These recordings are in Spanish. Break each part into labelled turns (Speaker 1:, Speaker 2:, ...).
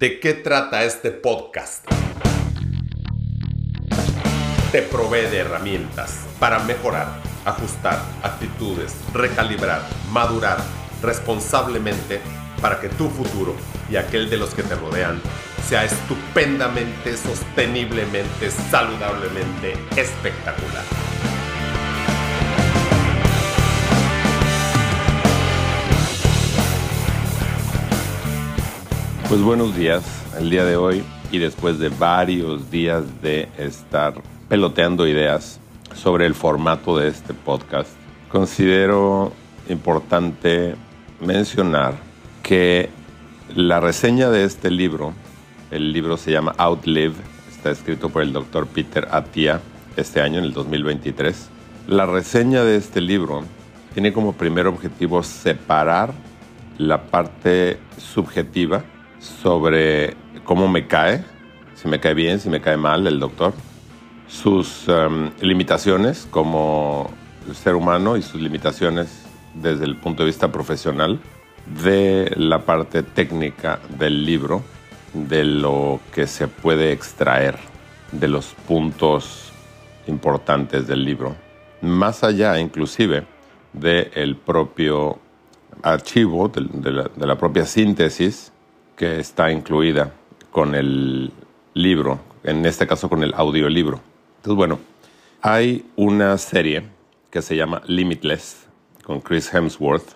Speaker 1: ¿De qué trata este podcast? Te provee de herramientas para mejorar, ajustar actitudes, recalibrar, madurar responsablemente para que tu futuro y aquel de los que te rodean sea estupendamente, sosteniblemente, saludablemente espectacular.
Speaker 2: Pues buenos días, el día de hoy y después de varios días de estar peloteando ideas sobre el formato de este podcast, considero importante mencionar que la reseña de este libro, el libro se llama Outlive, está escrito por el doctor Peter Atia este año, en el 2023. La reseña de este libro tiene como primer objetivo separar la parte subjetiva sobre cómo me cae, si me cae bien, si me cae mal el doctor, sus um, limitaciones como ser humano y sus limitaciones desde el punto de vista profesional, de la parte técnica del libro, de lo que se puede extraer de los puntos importantes del libro, más allá inclusive del propio archivo, de la propia síntesis que está incluida con el libro, en este caso con el audiolibro. Entonces, bueno, hay una serie que se llama Limitless con Chris Hemsworth,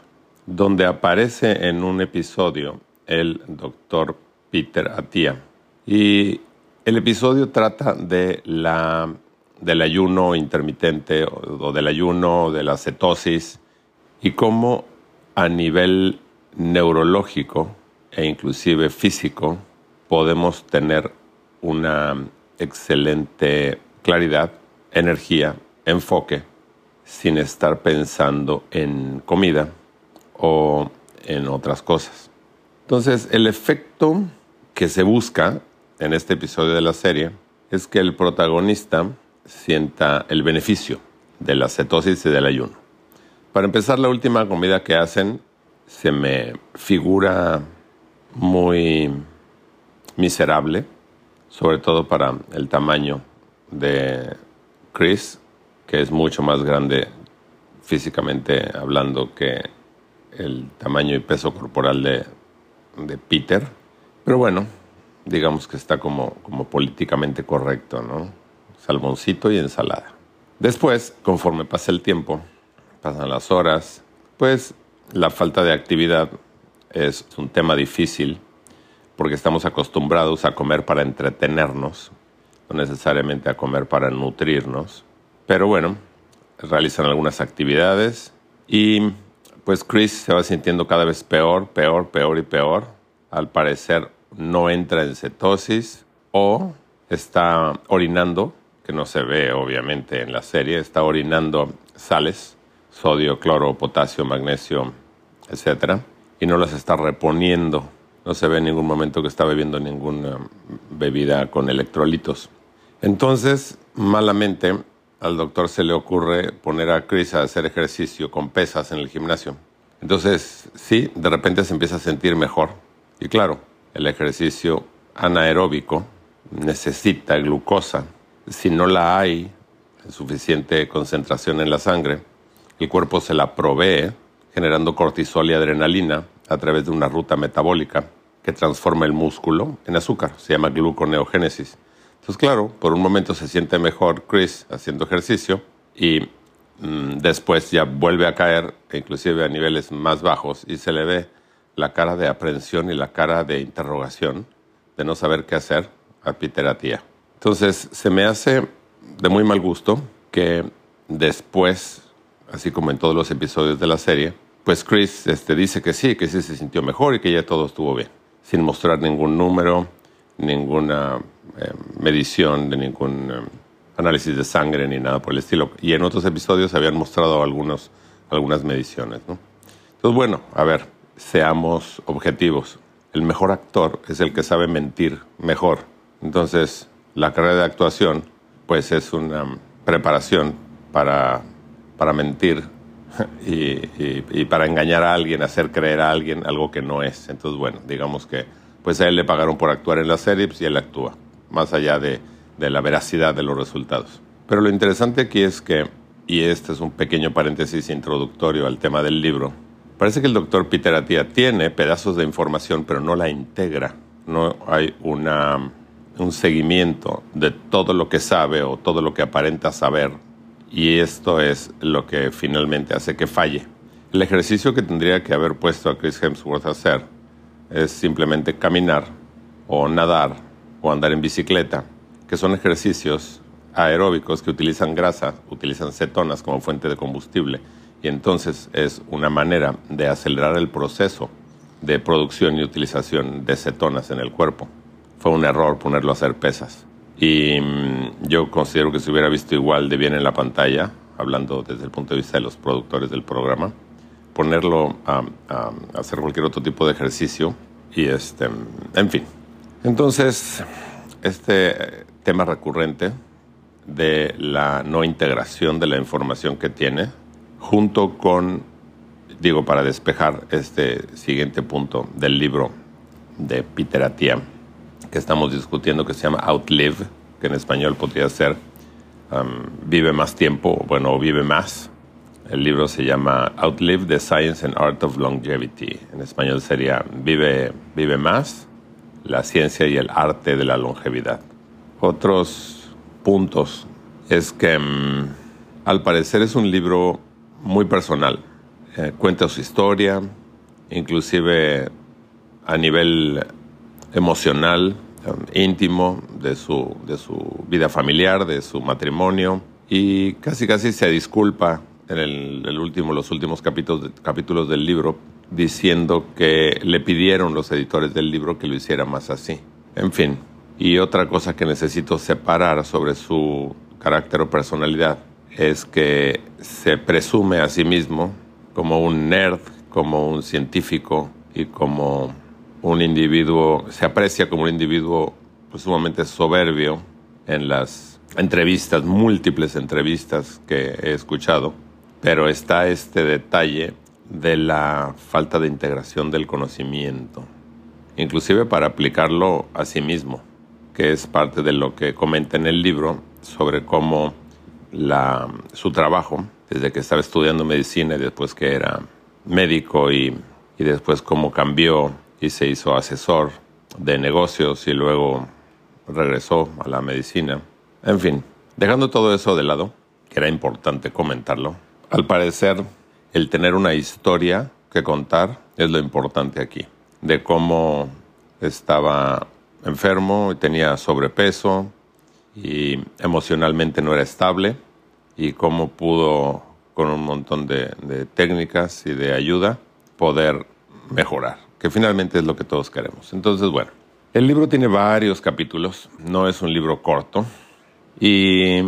Speaker 2: donde aparece en un episodio el doctor Peter Atia. Y el episodio trata de la, del ayuno intermitente o del ayuno, de la cetosis y cómo a nivel neurológico e inclusive físico, podemos tener una excelente claridad, energía, enfoque, sin estar pensando en comida o en otras cosas. Entonces, el efecto que se busca en este episodio de la serie es que el protagonista sienta el beneficio de la cetosis y del ayuno. Para empezar, la última comida que hacen se me figura muy miserable, sobre todo para el tamaño de Chris, que es mucho más grande físicamente hablando que el tamaño y peso corporal de, de Peter. Pero bueno, digamos que está como, como políticamente correcto, ¿no? Salmoncito y ensalada. Después, conforme pasa el tiempo, pasan las horas, pues la falta de actividad es un tema difícil porque estamos acostumbrados a comer para entretenernos, no necesariamente a comer para nutrirnos. Pero bueno, realizan algunas actividades y pues Chris se va sintiendo cada vez peor, peor, peor y peor. Al parecer no entra en cetosis o está orinando, que no se ve obviamente en la serie, está orinando sales, sodio, cloro, potasio, magnesio, etcétera y no las está reponiendo. No se ve en ningún momento que está bebiendo ninguna bebida con electrolitos. Entonces, malamente, al doctor se le ocurre poner a Chris a hacer ejercicio con pesas en el gimnasio. Entonces, sí, de repente se empieza a sentir mejor. Y claro, el ejercicio anaeróbico necesita glucosa. Si no la hay en suficiente concentración en la sangre, el cuerpo se la provee generando cortisol y adrenalina a través de una ruta metabólica que transforma el músculo en azúcar. Se llama gluconeogénesis. Entonces, claro, por un momento se siente mejor Chris haciendo ejercicio y mm, después ya vuelve a caer, inclusive a niveles más bajos, y se le ve la cara de aprensión y la cara de interrogación, de no saber qué hacer a Peter Atía. Entonces, se me hace de muy mal gusto que después, así como en todos los episodios de la serie, pues Chris este, dice que sí, que sí se sintió mejor y que ya todo estuvo bien, sin mostrar ningún número, ninguna eh, medición, de ningún eh, análisis de sangre ni nada por el estilo. Y en otros episodios habían mostrado algunos, algunas mediciones. ¿no? Entonces, bueno, a ver, seamos objetivos. El mejor actor es el que sabe mentir mejor. Entonces, la carrera de actuación, pues es una preparación para, para mentir y, para engañar a alguien, hacer creer a alguien algo que no es. Entonces, bueno, digamos que pues a él le pagaron por actuar en la serie pues, y él actúa, más allá de, de la veracidad de los resultados. Pero lo interesante aquí es que, y este es un pequeño paréntesis introductorio al tema del libro, parece que el doctor Peter Atia tiene pedazos de información, pero no la integra. No hay una, un seguimiento de todo lo que sabe o todo lo que aparenta saber. Y esto es lo que finalmente hace que falle. El ejercicio que tendría que haber puesto a Chris Hemsworth a hacer es simplemente caminar o nadar o andar en bicicleta, que son ejercicios aeróbicos que utilizan grasa, utilizan cetonas como fuente de combustible y entonces es una manera de acelerar el proceso de producción y utilización de cetonas en el cuerpo. Fue un error ponerlo a hacer pesas. Y mm, yo considero que se hubiera visto igual de bien en la pantalla, hablando desde el punto de vista de los productores del programa, ponerlo a, hacer cualquier otro tipo de ejercicio y este, en fin. Entonces, este tema recurrente de la no integración de la información que tiene, junto con, digo, para despejar este siguiente punto del libro de Peter Atia, que estamos discutiendo, que se llama Outlive, que en español podría ser um, Vive más tiempo, bueno, Vive más. El libro se llama Outlive the Science and Art of Longevity. En español sería Vive, Vive más, la ciencia y el arte de la longevidad. Otros puntos es que um, al parecer es un libro muy personal. Eh, cuenta su historia, inclusive a nivel emocional, íntimo, de su, de su vida familiar, de su matrimonio, y casi casi se disculpa en el, último, los últimos capítulos, capítulos del libro diciendo que le pidieron los editores del libro que lo hiciera más así. En fin, y otra cosa que necesito separar sobre su carácter o personalidad es que se presume a sí mismo como un nerd, como un científico y como un individuo, se aprecia como un individuo pues, sumamente soberbio en las entrevistas, múltiples entrevistas que he escuchado, pero está este detalle de la falta de integración del conocimiento, inclusive para aplicarlo a sí mismo, que es parte de lo que comenta en el libro sobre cómo su trabajo, desde que estaba estudiando medicina y después que era médico y, y después cómo cambió y se hizo asesor de negocios y luego regresó a la medicina. En fin, dejando todo eso de lado, que era importante comentarlo, al parecer el tener una historia que contar es lo importante aquí, de cómo estaba enfermo y tenía sobrepeso, y emocionalmente no era estable y cómo pudo con un montón de, técnicas y de ayuda poder mejorar, que finalmente es lo que todos queremos. Entonces, bueno, el libro tiene varios capítulos, no es un libro corto y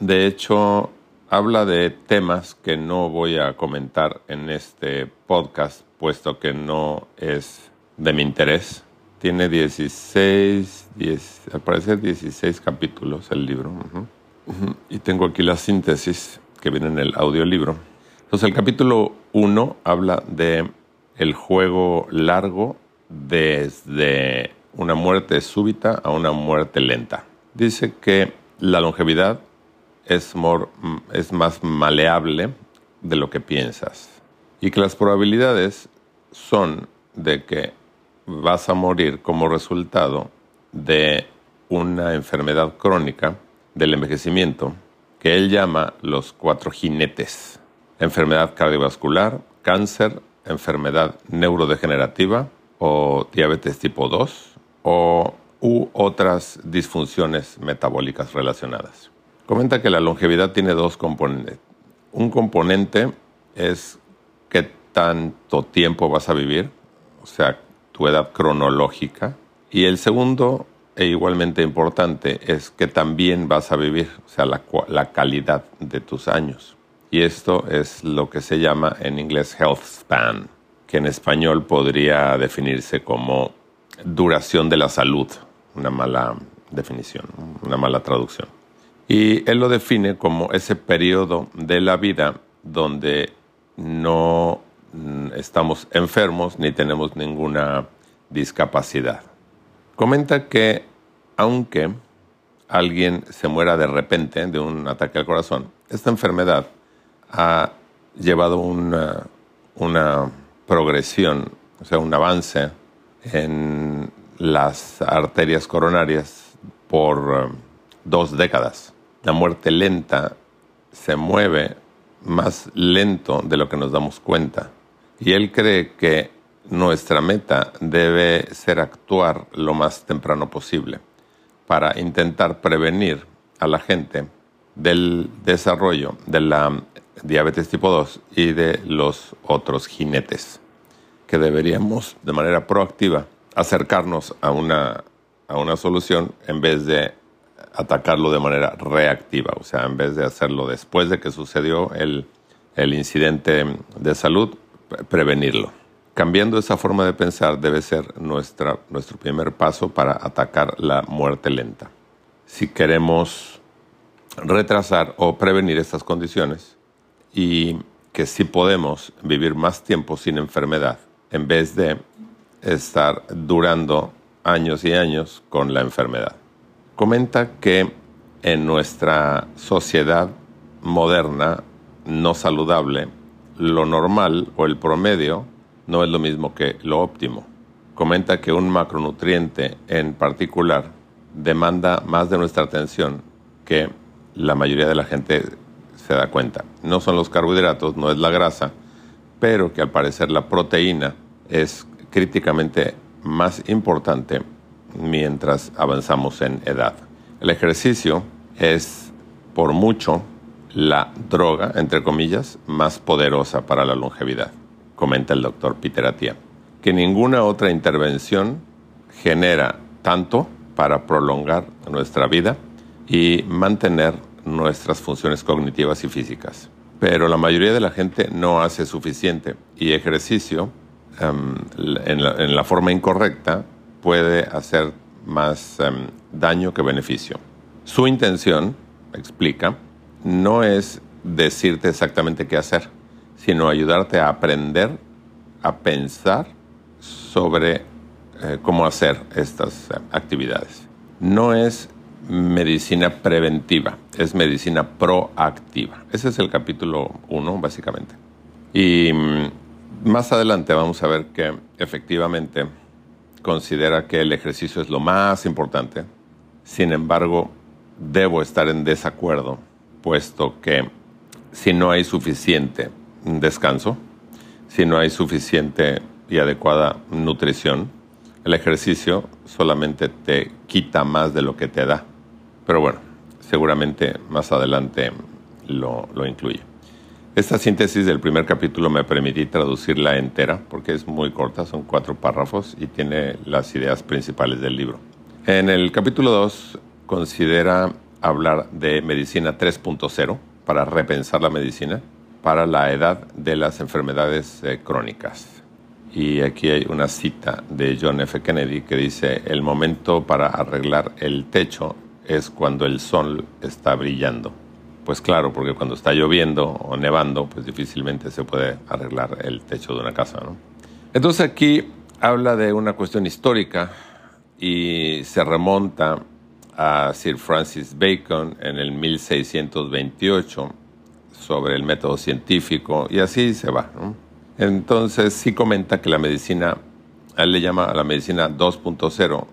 Speaker 2: de hecho habla de temas que no voy a comentar en este podcast, puesto que no es de mi interés. Tiene 16, 10, al parecer 16 capítulos el libro. Y tengo aquí la síntesis que viene en el audiolibro. Entonces el capítulo 1 habla de el juego largo desde una muerte súbita a una muerte lenta. Dice que la longevidad es, es más maleable de lo que piensas y que las probabilidades son de que vas a morir como resultado de una enfermedad crónica del envejecimiento que él llama los cuatro jinetes. Enfermedad cardiovascular, cáncer, enfermedad neurodegenerativa o diabetes tipo 2 o u otras disfunciones metabólicas relacionadas. Comenta que la longevidad tiene dos componentes. Un componente es qué tanto tiempo vas a vivir, o sea, tu edad cronológica. Y el segundo, e igualmente importante, es que también vas a vivir, o sea, la, la calidad de tus años. Y esto es lo que se llama en inglés health span, que en español podría definirse como duración de la salud, una mala definición, una mala traducción. Y él lo define como ese periodo de la vida donde no Mm, estamos enfermos ni tenemos ninguna discapacidad. Comenta que aunque alguien se muera de repente de un ataque al corazón, esta enfermedad ha llevado una, una progresión, o sea, un avance en las arterias coronarias por um, dos décadas. La muerte lenta se mueve más lento de lo que nos damos cuenta. Y él cree que nuestra meta debe ser actuar lo más temprano posible para intentar prevenir a la gente del desarrollo de la diabetes tipo 2 y de los otros jinetes, que deberíamos de manera proactiva acercarnos a una, a una solución en vez de atacarlo de manera reactiva, o sea, en vez de hacerlo después de que sucedió el, el incidente de salud, prevenirlo. Cambiando esa forma de pensar debe ser nuestra, nuestro primer paso para atacar la muerte lenta. Si queremos retrasar o prevenir estas condiciones y que sí podemos vivir más tiempo sin enfermedad en vez de estar durando años y años con la enfermedad. Comenta que en nuestra sociedad moderna no saludable, lo normal o el promedio no es lo mismo que lo óptimo. Comenta que un macronutriente en particular demanda más de nuestra atención que la mayoría de la gente se da cuenta. No son los carbohidratos, no es la grasa, pero que al parecer la proteína es críticamente más importante mientras avanzamos en edad. El ejercicio es por mucho la droga, entre comillas, más poderosa para la longevidad, comenta el doctor Peter Atia, que ninguna otra intervención genera tanto para prolongar nuestra vida y mantener nuestras funciones cognitivas y físicas. Pero la mayoría de la gente no hace suficiente y ejercicio em, en, la, forma incorrecta puede hacer más em, daño que beneficio. Su intención, explica, no es decirte exactamente qué hacer, sino ayudarte a aprender, a pensar sobre eh, cómo hacer estas eh, actividades. No es medicina preventiva, es medicina proactiva. Ese es el capítulo 1, básicamente. Y mm, más adelante vamos a ver que efectivamente considera que el ejercicio es lo más importante. Sin embargo, debo estar en desacuerdo, puesto que si no hay suficiente descanso, si no hay suficiente y adecuada nutrición, el ejercicio solamente te quita más de lo que te da. Pero bueno, seguramente más adelante lo, lo incluye. Esta síntesis del primer capítulo me permití traducirla entera porque es muy corta, son cuatro párrafos y tiene las ideas principales del libro. En el capítulo 2 considera hablar de medicina 3.0 para repensar la medicina para la edad de las enfermedades eh, crónicas. Y aquí hay una cita de John F. Kennedy que dice, el momento para arreglar el techo es cuando el sol está brillando. Pues claro, porque cuando está lloviendo o nevando, pues difícilmente se puede arreglar el techo de una casa. ¿no? Entonces aquí habla de una cuestión histórica y se remonta a Sir Francis Bacon en el 1628 sobre el método científico y así se va. Entonces sí comenta que la medicina, él le llama a la medicina 2.0,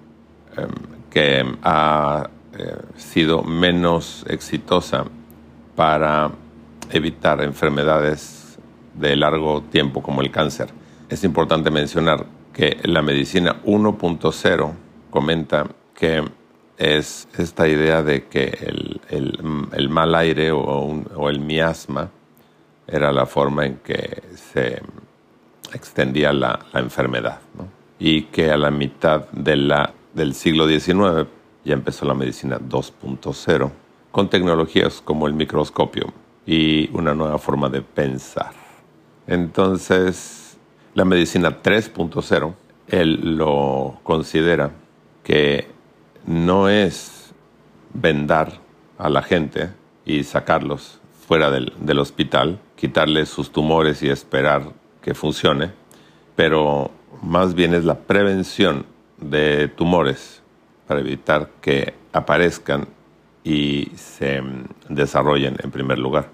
Speaker 2: em, que ha eh, sido menos exitosa para evitar enfermedades de largo tiempo como el cáncer. Es importante mencionar que la medicina 1.0 comenta que es esta idea de que el, mal aire o, el miasma era la forma en que se extendía la, enfermedad. Y que a la mitad del siglo XIX ya empezó la medicina 2.0 con tecnologías como el microscopio y una nueva forma de pensar. Entonces, la medicina 3.0, él lo considera que no es vendar a la gente y sacarlos fuera del, del hospital, quitarles sus tumores y esperar que funcione, pero más bien es la prevención de tumores para evitar que aparezcan y se mm, desarrollen en primer lugar.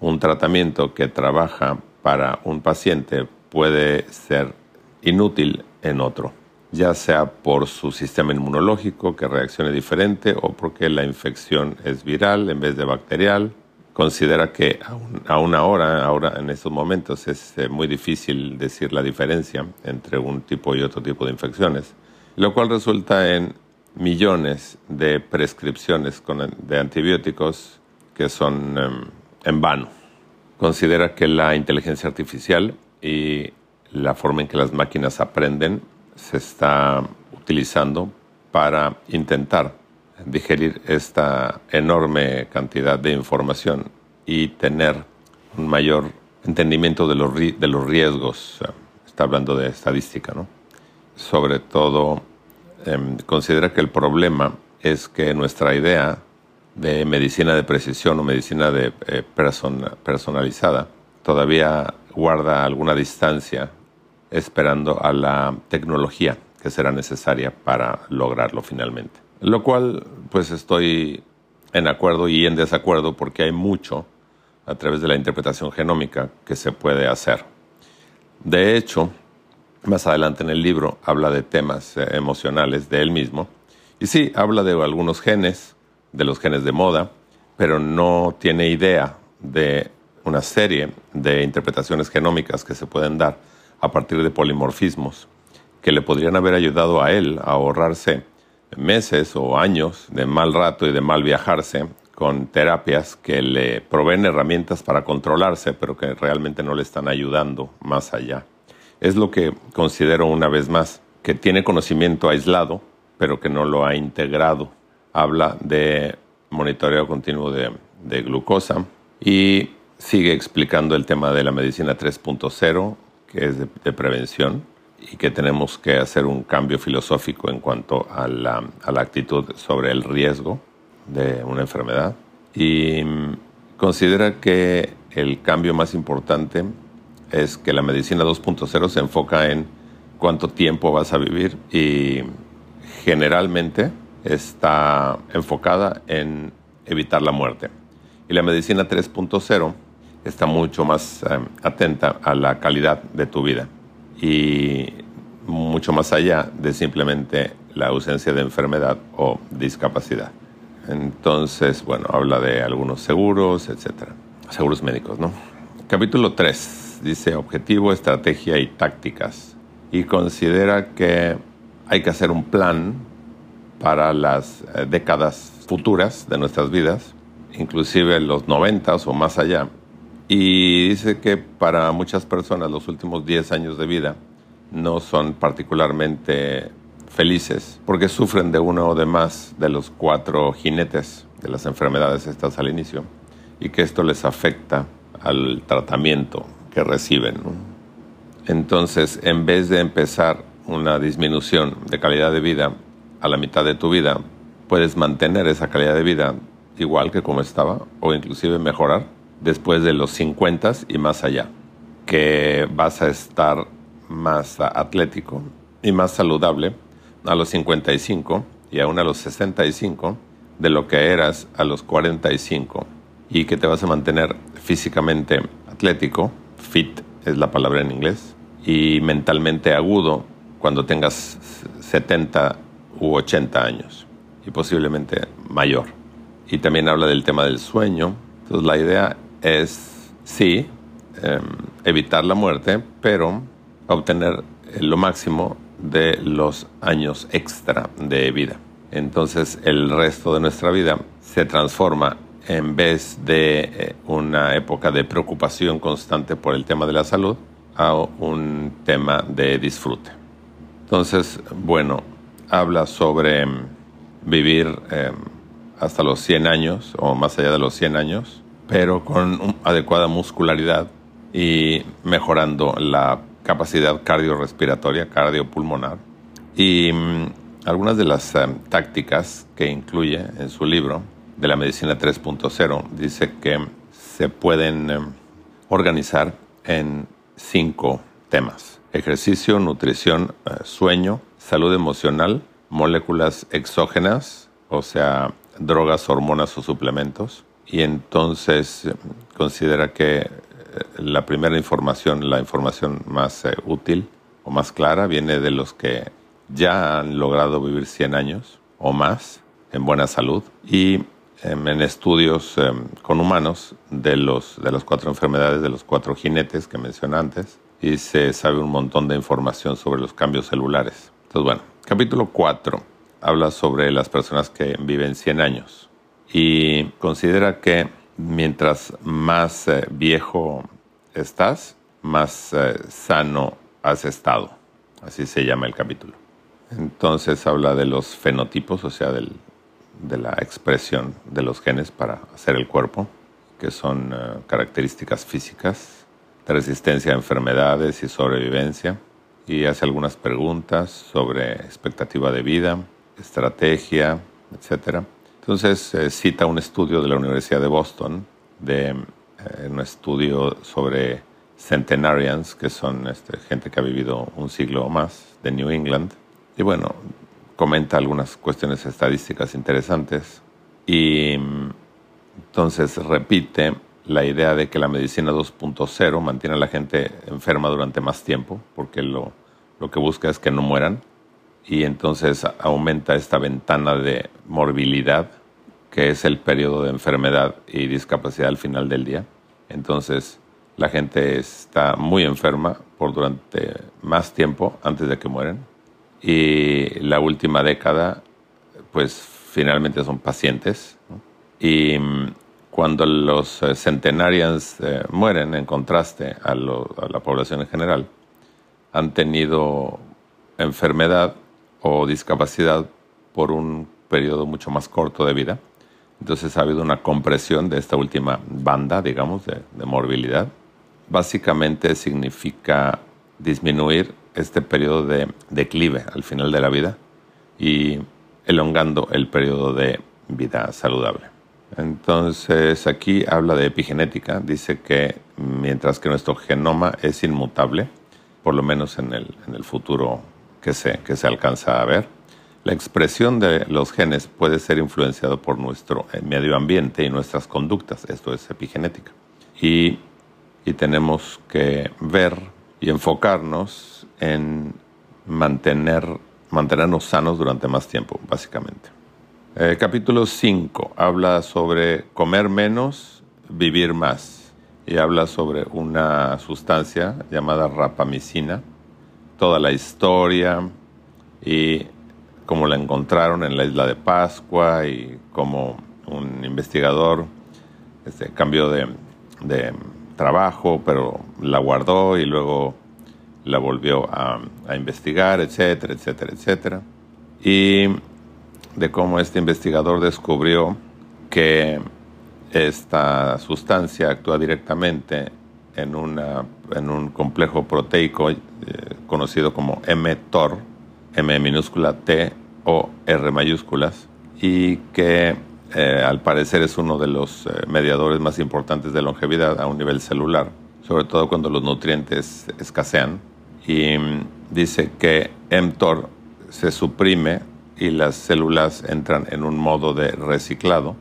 Speaker 2: Un tratamiento que trabaja para un paciente puede ser inútil en otro, ya sea por su sistema inmunológico que reaccione diferente o porque la infección es viral en vez de bacterial. Considera que a una hora, ahora en estos momentos, es eh, muy difícil decir la diferencia entre un tipo y otro tipo de infecciones, lo cual resulta en millones de prescripciones de antibióticos que son em, en vano. Considera que la inteligencia artificial y la forma en que las máquinas aprenden se está utilizando para intentar digerir esta enorme cantidad de información y tener un mayor entendimiento de los, de los riesgos. Está hablando de estadística, ¿no? Sobre todo, em, considera que el problema es que nuestra idea de medicina de precisión o medicina de, eh, personalizada todavía guarda alguna distancia esperando a la tecnología que será necesaria para lograrlo finalmente. Lo cual pues estoy en acuerdo y en desacuerdo porque hay mucho a través de la interpretación genómica que se puede hacer. De hecho, más adelante en el libro habla de temas eh, emocionales de él mismo y sí, habla de algunos genes, de los genes de moda, pero no tiene idea de una serie de interpretaciones genómicas que se pueden dar a partir de polimorfismos que le podrían haber ayudado a él a ahorrarse meses o años de mal rato y de mal viajarse con terapias que le proveen herramientas para controlarse, pero que realmente no le están ayudando más allá. Es lo que considero una vez más, que tiene conocimiento aislado, pero que no lo ha integrado. Habla de monitoreo continuo de, de glucosa y sigue explicando el tema de la medicina 3.0, que es de, prevención y que tenemos que hacer un cambio filosófico en cuanto a la, a la actitud sobre el riesgo de una enfermedad. Y mm, considera que el cambio más importante es que la medicina 2.0 se enfoca en cuánto tiempo vas a vivir y generalmente está enfocada en evitar la muerte. Y la medicina 3.0 está mucho más eh, atenta a la calidad de tu vida y mucho más allá de simplemente la ausencia de enfermedad o discapacidad. Entonces, bueno, habla de algunos seguros, etcétera. Seguros médicos, ¿no? Capítulo 3 dice objetivo, estrategia y tácticas. Y considera que hay que hacer un plan para las eh, décadas futuras de nuestras vidas, inclusive los 90 o más allá, y dice que para muchas personas los últimos 10 años de vida no son particularmente felices porque sufren de uno o de más de los cuatro jinetes de las enfermedades estas al inicio y que esto les afecta al tratamiento reciben. Entonces, en vez de empezar una disminución de calidad de vida a la mitad de tu vida, puedes mantener esa calidad de vida igual que como estaba o inclusive mejorar después de los 50 y más allá, que vas a estar más atlético y más saludable a los 55 y aún a los 65 de lo que eras a los 45 y que te vas a mantener físicamente atlético, fit es la palabra en inglés, y mentalmente agudo cuando tengas 70 u 80 años y posiblemente mayor. Y también habla del tema del sueño. Entonces la idea es, sí, em, evitar la muerte, pero obtener lo máximo de los años extra de vida. Entonces el resto de nuestra vida se transforma en vez de eh, una época de preocupación constante por el tema de la salud a un tema de disfrute. Entonces, bueno, habla sobre em, vivir em, hasta los 100 años o más allá de los 100 años pero con adecuada muscularidad y mejorando la capacidad cardiorrespiratoria, cardiopulmonar. Y mm, algunas de las eh, tácticas que incluye en su libro de la medicina 3.0 dice que se pueden eh, organizar en cinco temas. ejercicio, nutrición, eh, sueño, salud emocional, moléculas exógenas, o sea, drogas, hormonas o suplementos. Y entonces eh, considera que la primera información, la información más útil o más clara, viene de los que ya han logrado vivir 100 años o más en buena salud y en estudios em, con humanos de, los, de las cuatro enfermedades, de los cuatro jinetes que mencioné antes, y se sabe un montón de información sobre los cambios celulares. Entonces, bueno, capítulo 4 habla sobre las personas que viven 100 años y considera que mientras más eh, viejo estás, más eh, sano has estado. Así se llama el capítulo. Entonces habla de los fenotipos, o sea, del, de la expresión de los genes para hacer el cuerpo, que son eh, características físicas, de resistencia a enfermedades y sobrevivencia, y hace algunas preguntas sobre expectativa de vida, estrategia, etc. Entonces eh, cita un estudio de la Universidad de Boston, de eh, un estudio sobre centenarians, que son este, gente que ha vivido un siglo o más, de New England, y bueno, comenta algunas cuestiones estadísticas interesantes y entonces repite la idea de que la medicina 2.0 mantiene a la gente enferma durante más tiempo, porque lo, lo que busca es que no mueran, y entonces aumenta esta ventana de morbilidad, que es el periodo de enfermedad y discapacidad al final del día. Entonces la gente está muy enferma por durante más tiempo antes de que mueren y la última década, pues finalmente son pacientes. Y mm, cuando los eh, centenarians eh, mueren, en contraste a, la población en general, han tenido enfermedad o discapacidad por un periodo mucho más corto de vida. Entonces ha habido una compresión de esta última banda, digamos, de morbilidad. Básicamente significa disminuir este periodo de declive al final de la vida y elongando el periodo de vida saludable. Entonces aquí habla de epigenética, dice que mientras que nuestro genoma es inmutable, por lo menos en el, en el futuro que se, que se alcanza a ver, la expresión de los genes puede ser influenciado por nuestro eh, medio ambiente y nuestras conductas, esto es epigenética. Y, y tenemos que ver y enfocarnos en mantener, mantenernos sanos durante más tiempo, básicamente. Eh, capítulo 5 habla sobre comer menos, vivir más. Y habla sobre una sustancia llamada rapamicina, toda la historia y cómo la encontraron en la isla de Pascua y cómo un investigador este, cambió de, de trabajo, pero la guardó y luego la volvió a, investigar, etcétera, etcétera, etcétera. Y de cómo este investigador descubrió que esta sustancia actúa directamente en, una, en un complejo proteico eh, conocido como mTOR, M minúscula T o R mayúsculas, y que eh, al parecer es uno de los eh, mediadores más importantes de longevidad a un nivel celular, sobre todo cuando los nutrientes escasean y mm, dice que mTOR se suprime y las células entran en un modo de reciclado,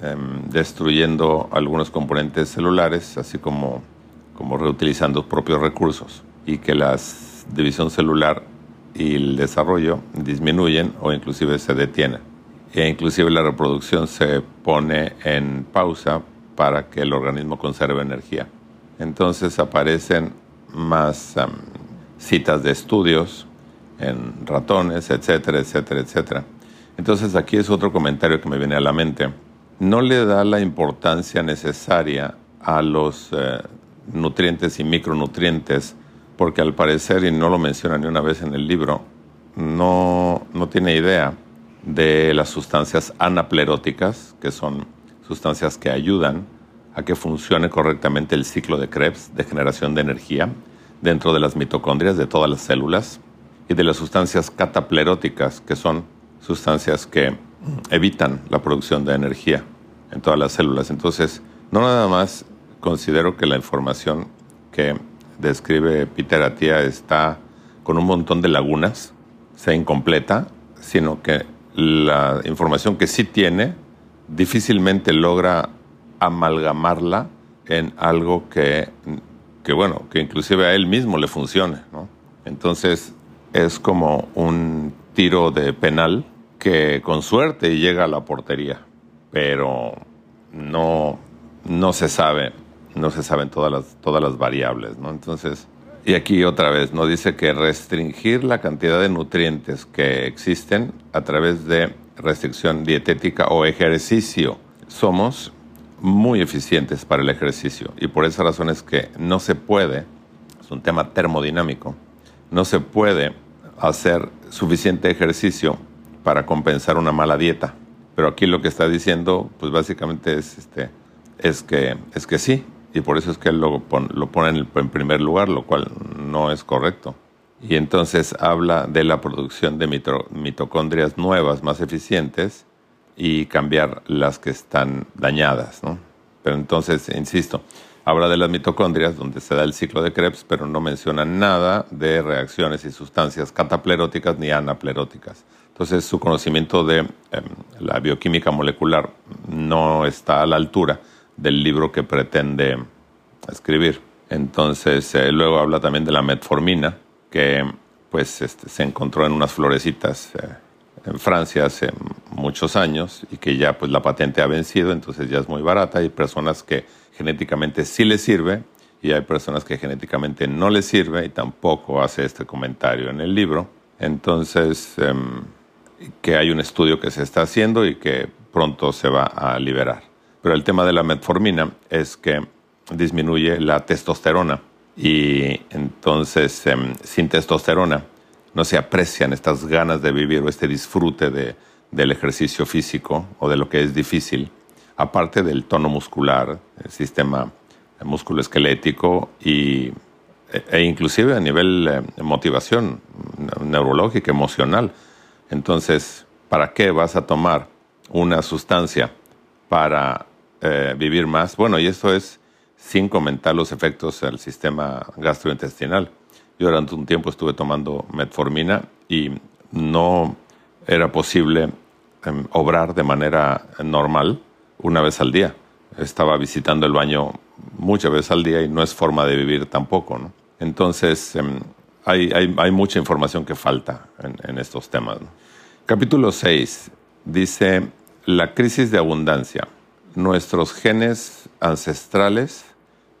Speaker 2: em, destruyendo algunos componentes celulares, así como, como reutilizando propios recursos, y que la división celular y el desarrollo disminuyen o inclusive se detienen. E inclusive la reproducción se pone en pausa para que el organismo conserve energía. Entonces aparecen más em, citas de estudios en ratones, etcétera, etcétera, etcétera. Entonces aquí es otro comentario que me viene a la mente. No le da la importancia necesaria a los eh, nutrientes y micronutrientes porque al parecer, y no lo menciona ni una vez en el libro, no, no tiene idea de las sustancias anapleróticas, que son sustancias que ayudan a que funcione correctamente el ciclo de Krebs de generación de energía dentro de las mitocondrias de todas las células y de las sustancias catapleróticas, que son sustancias que evitan la producción de energía en todas las células. Entonces, no nada más considero que la información que describe Peter Attia está con un montón de lagunas, sea incompleta, sino que la información que sí tiene difícilmente logra amalgamarla en algo que, que bueno, que inclusive a él mismo le funcione, ¿no? Entonces es como un tiro de penal que con suerte llega a la portería, pero no, no se sabe, no se saben todas las, todas las variables, ¿no? Entonces, y aquí otra vez, ¿no? Dice que restringir la cantidad de nutrientes que existen a través de restricción dietética o ejercicio. Somos muy eficientes para el ejercicio y por esa razón es que no se puede, es un tema termodinámico, no se puede hacer suficiente ejercicio para compensar una mala dieta. Pero aquí lo que está diciendo, pues básicamente es, este, es, que, es que sí, y por eso es que él lo, lo pone en, en primer lugar, lo cual no es correcto. Y entonces habla de la producción de mitocondrias nuevas, más eficientes, y cambiar las que están dañadas. ¿no? Pero entonces, insisto, Habla de las mitocondrias, donde se da el ciclo de Krebs, pero no menciona nada de reacciones y sustancias catapleróticas ni anapleróticas. Entonces, su conocimiento de em, la bioquímica molecular no está a la altura del libro que pretende escribir. Entonces, eh, luego habla también de la metformina, que pues este, se encontró en unas florecitas eh, en Francia hace muchos años y que ya pues la patente ha vencido, entonces ya es muy barata. Hay personas que genéticamente sí les sirve y hay personas que genéticamente no les sirve y tampoco hace este comentario en el libro. Entonces, em, que hay un estudio que se está haciendo y que pronto se va a liberar. Pero el tema de la metformina es que disminuye la testosterona y entonces em, sin testosterona no se aprecian estas ganas de vivir o este disfrute de, del ejercicio físico o de lo que es difícil aparte del tono muscular, el sistema musculoesquelético y, e, inclusive a nivel de eh, motivación neurológica, emocional. Entonces, ¿para qué vas a tomar una sustancia para eh, vivir más? Bueno, y eso es sin comentar los efectos del sistema gastrointestinal. Yo durante un tiempo estuve tomando metformina y no era posible em, obrar de manera normal una vez al día. Estaba visitando el baño muchas veces al día y no es forma de vivir tampoco. ¿no? Entonces, em, hay, hay, mucha información que falta en, en estos temas. Capítulo 6 dice, la crisis de abundancia. Nuestros genes ancestrales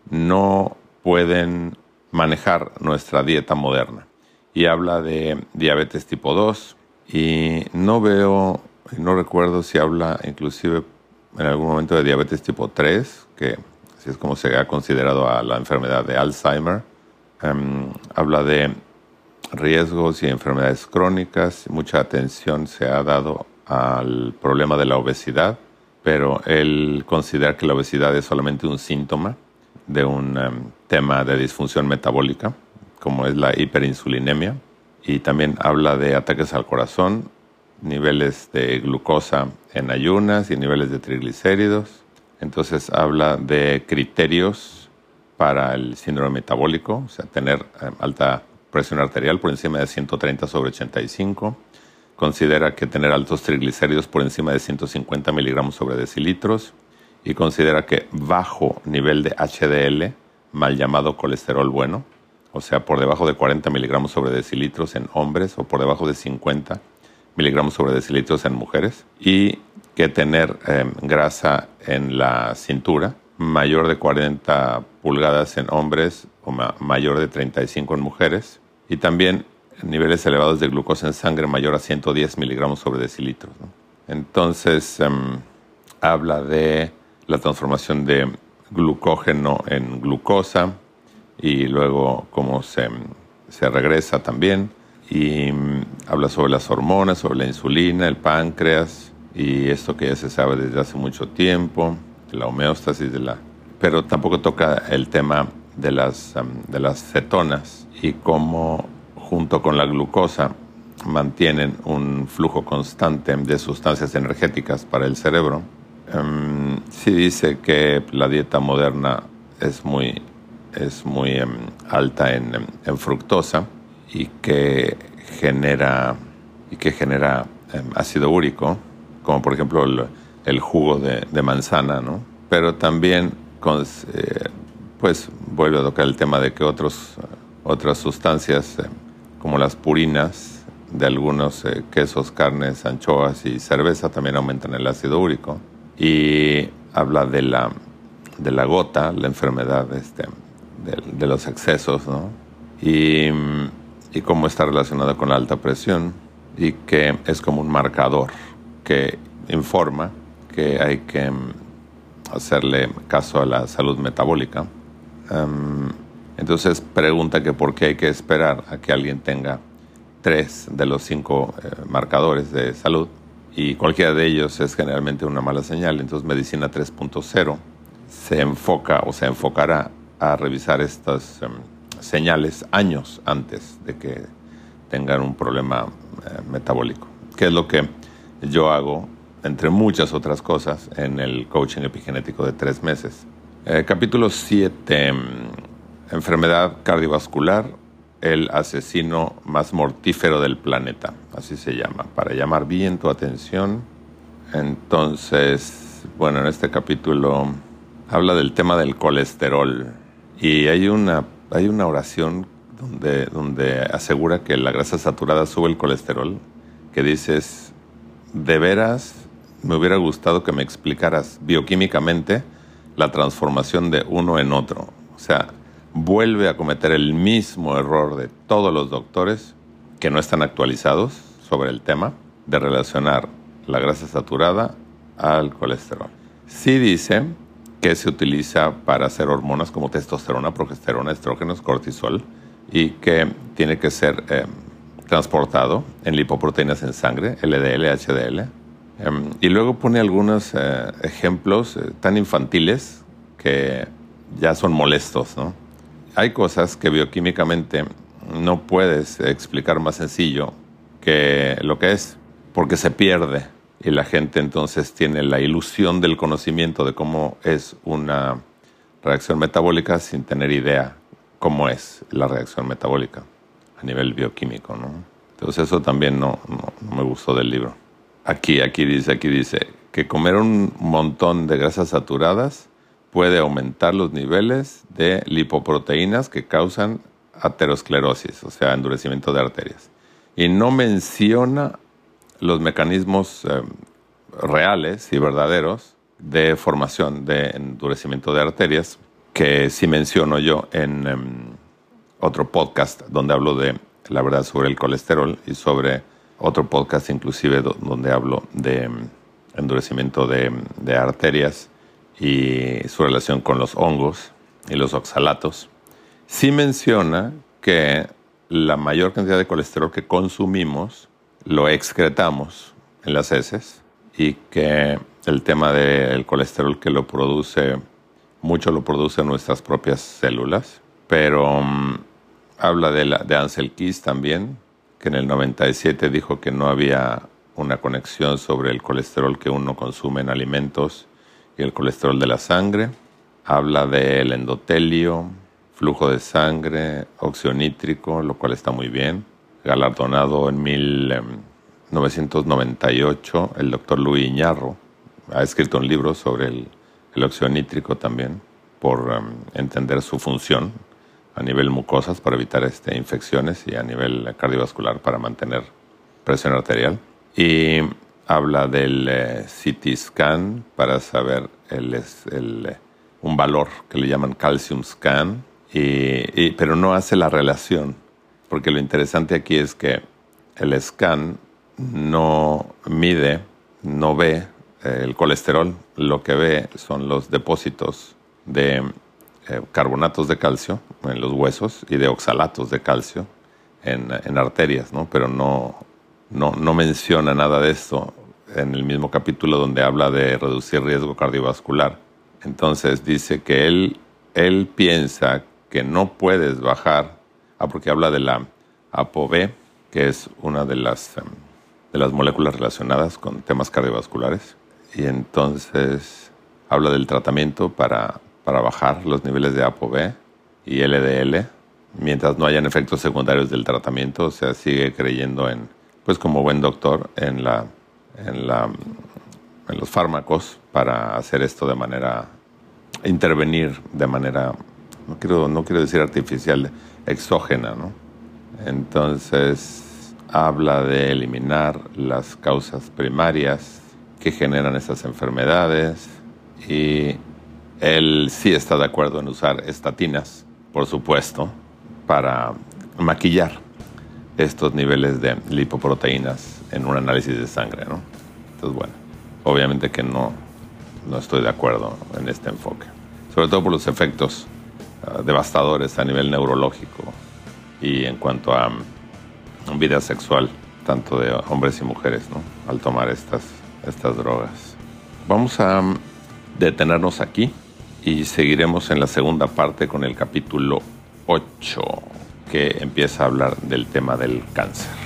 Speaker 2: no pueden manejar nuestra dieta moderna. Y habla de diabetes tipo 2 y no veo, no recuerdo si habla inclusive en algún momento de diabetes tipo 3, que así es como se ha considerado a la enfermedad de Alzheimer. Em, habla de riesgos y enfermedades crónicas. Mucha atención se ha dado al problema de la obesidad, pero él considera que la obesidad es solamente un síntoma de un em, tema de disfunción metabólica, como es la hiperinsulinemia. Y también habla de ataques al corazón, niveles de glucosa en ayunas y niveles de triglicéridos. Entonces habla de criterios para el síndrome metabólico, o sea, tener eh, alta presión arterial por encima de 130 sobre 85. Considera que tener altos triglicéridos por encima de 150 miligramos sobre decilitros. Y considera que bajo nivel de HDL, mal llamado colesterol bueno, o sea, por debajo de 40 miligramos sobre decilitros en hombres o por debajo de 50 miligramos sobre decilitros en mujeres y que tener em, grasa en la cintura mayor de 40 pulgadas en hombres o mayor de 35 en mujeres y también niveles elevados de glucosa en sangre mayor a 110 miligramos sobre decilitros. Entonces em, habla de la transformación de glucógeno en glucosa y luego cómo se, se regresa también y mm, habla sobre las hormonas, sobre la insulina, el páncreas y esto que ya se sabe desde hace mucho tiempo, la homeostasis de la... Pero tampoco toca el tema de las, de las cetonas y cómo junto con la glucosa mantienen un flujo constante de sustancias energéticas para el cerebro. Um, sí dice que la dieta moderna es muy, es muy alta en, en fructosa, y que genera, y que genera em, ácido úrico, como por ejemplo el, jugo de, manzana, ¿no? Pero también eh, pues vuelve a tocar el tema de que otros, otras sustancias em, como las purinas de algunos eh, quesos, carnes, anchoas y cerveza también aumentan el ácido úrico. Y habla de la, de la gota, la enfermedad este, de, los excesos, ¿no? Y, y cómo está relacionada con la alta presión y que es como un marcador que informa que hay que mm, hacerle caso a la salud metabólica. Em, entonces pregunta que por qué hay que esperar a que alguien tenga tres de los cinco eh, marcadores de salud y cualquiera de ellos es generalmente una mala señal. Entonces Medicina 3.0 se enfoca o se enfocará a revisar estas em, señales años antes de que tengan un problema eh, metabólico, que es lo que yo hago, entre muchas otras cosas, en el coaching epigenético de tres meses. Eh, capítulo 7, em, enfermedad cardiovascular, el asesino más mortífero del planeta, así se llama, para llamar bien tu atención. Entonces, bueno, en este capítulo habla del tema del colesterol y hay una, hay una oración donde, donde asegura que la grasa saturada sube el colesterol, que dices, de veras me hubiera gustado que me explicaras bioquímicamente la transformación de uno en otro. O sea, vuelve a cometer el mismo error de todos los doctores que no están actualizados sobre el tema de relacionar la grasa saturada al colesterol. Sí dice que se utiliza para hacer hormonas como testosterona, progesterona, estrógenos, cortisol y que tiene que ser eh, transportado en lipoproteínas en sangre, LDL, HDL. Em, y luego pone algunos eh, ejemplos eh, tan infantiles que ya son molestos, ¿no? Hay cosas que bioquímicamente no puedes explicar más sencillo que lo que es, porque se pierde y la gente entonces tiene la ilusión del conocimiento de cómo es una reacción metabólica sin tener idea cómo es la reacción metabólica a nivel bioquímico, ¿no? Entonces eso también no, no me gustó del libro. Aquí, aquí dice, aquí dice que comer un montón de grasas saturadas puede aumentar los niveles de lipoproteínas que causan aterosclerosis, o sea, endurecimiento de arterias. Y no menciona los mecanismos eh, reales y verdaderos de formación de endurecimiento de arterias, que sí menciono yo en em, otro podcast donde hablo de la verdad sobre el colesterol y sobre otro podcast inclusive donde hablo de em, endurecimiento de arterias y su relación con los hongos y los oxalatos, sí menciona que la mayor cantidad de colesterol que consumimos lo excretamos en las heces y que el tema del colesterol que lo produce, mucho lo producen nuestras propias células, pero mm, habla de, la, de Ansel Keys también, que en el 97 dijo que no había una conexión sobre el colesterol que uno consume en alimentos y el colesterol de la sangre. Habla del endotelio, flujo de sangre, óxido nítrico, lo cual está muy bien. Galardonado en 1998, em, el doctor Luis Iñarro ha escrito un libro sobre el, el óxido nítrico también, por em, entender su función a nivel mucosas para evitar este, infecciones y a nivel cardiovascular para mantener presión arterial. Y habla del eh, CT scan para saber el, el, un valor que le llaman calcium scan, y, pero no hace la relación, porque lo interesante aquí es que el scan no mide, no ve eh, el colesterol, lo que ve son los depósitos de eh, carbonatos de calcio en los huesos y de oxalatos de calcio en, en arterias, ¿no? pero no, no, no menciona nada de esto en el mismo capítulo donde habla de reducir riesgo cardiovascular. Entonces dice que él, él piensa que no puedes bajar, ah, porque habla de la ApoB, que es una de las, em, de las moléculas relacionadas con temas cardiovasculares. Y entonces habla del tratamiento para, para bajar los niveles de ApoB y LDL mientras no hayan efectos secundarios del tratamiento, o sea, sigue creyendo en, pues como buen doctor, en la, en los fármacos para hacer esto de manera, intervenir de manera, no quiero, no quiero decir artificial, exógena, ¿no? Entonces habla de eliminar las causas primarias que generan esas enfermedades y él sí está de acuerdo en usar estatinas, por supuesto, para maquillar estos niveles de lipoproteínas en un análisis de sangre, ¿no? Entonces, bueno, obviamente que no, no estoy de acuerdo en este enfoque, sobre todo por los efectos ah, devastadores a nivel neurológico y en cuanto a vida sexual, tanto de hombres y mujeres, ¿no? Al tomar estas, estas drogas. Vamos a detenernos aquí y seguiremos en la segunda parte con el capítulo 8, que empieza a hablar del tema del cáncer.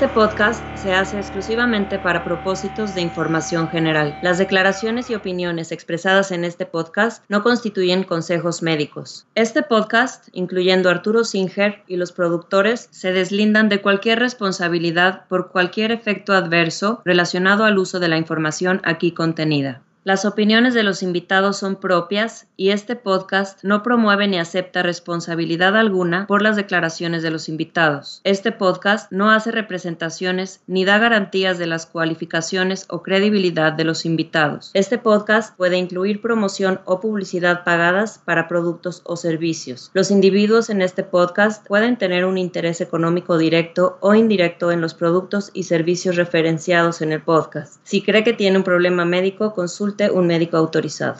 Speaker 3: Este podcast se hace exclusivamente para propósitos de información general. Las declaraciones y opiniones expresadas en este podcast no constituyen consejos médicos. Este podcast, incluyendo Arturo Singer y los productores, se deslindan de cualquier responsabilidad por cualquier efecto adverso relacionado al uso de la información aquí contenida. Las opiniones de los invitados son propias y este podcast no promueve ni acepta responsabilidad alguna por las declaraciones de los invitados. Este podcast no hace representaciones ni da garantías de las cualificaciones o credibilidad de los invitados. Este podcast puede incluir promoción o publicidad pagadas para productos o servicios. Los individuos en este podcast pueden tener un interés económico directo o indirecto en los productos y servicios referenciados en el podcast. Si cree que tiene un problema médico, un médico autorizado.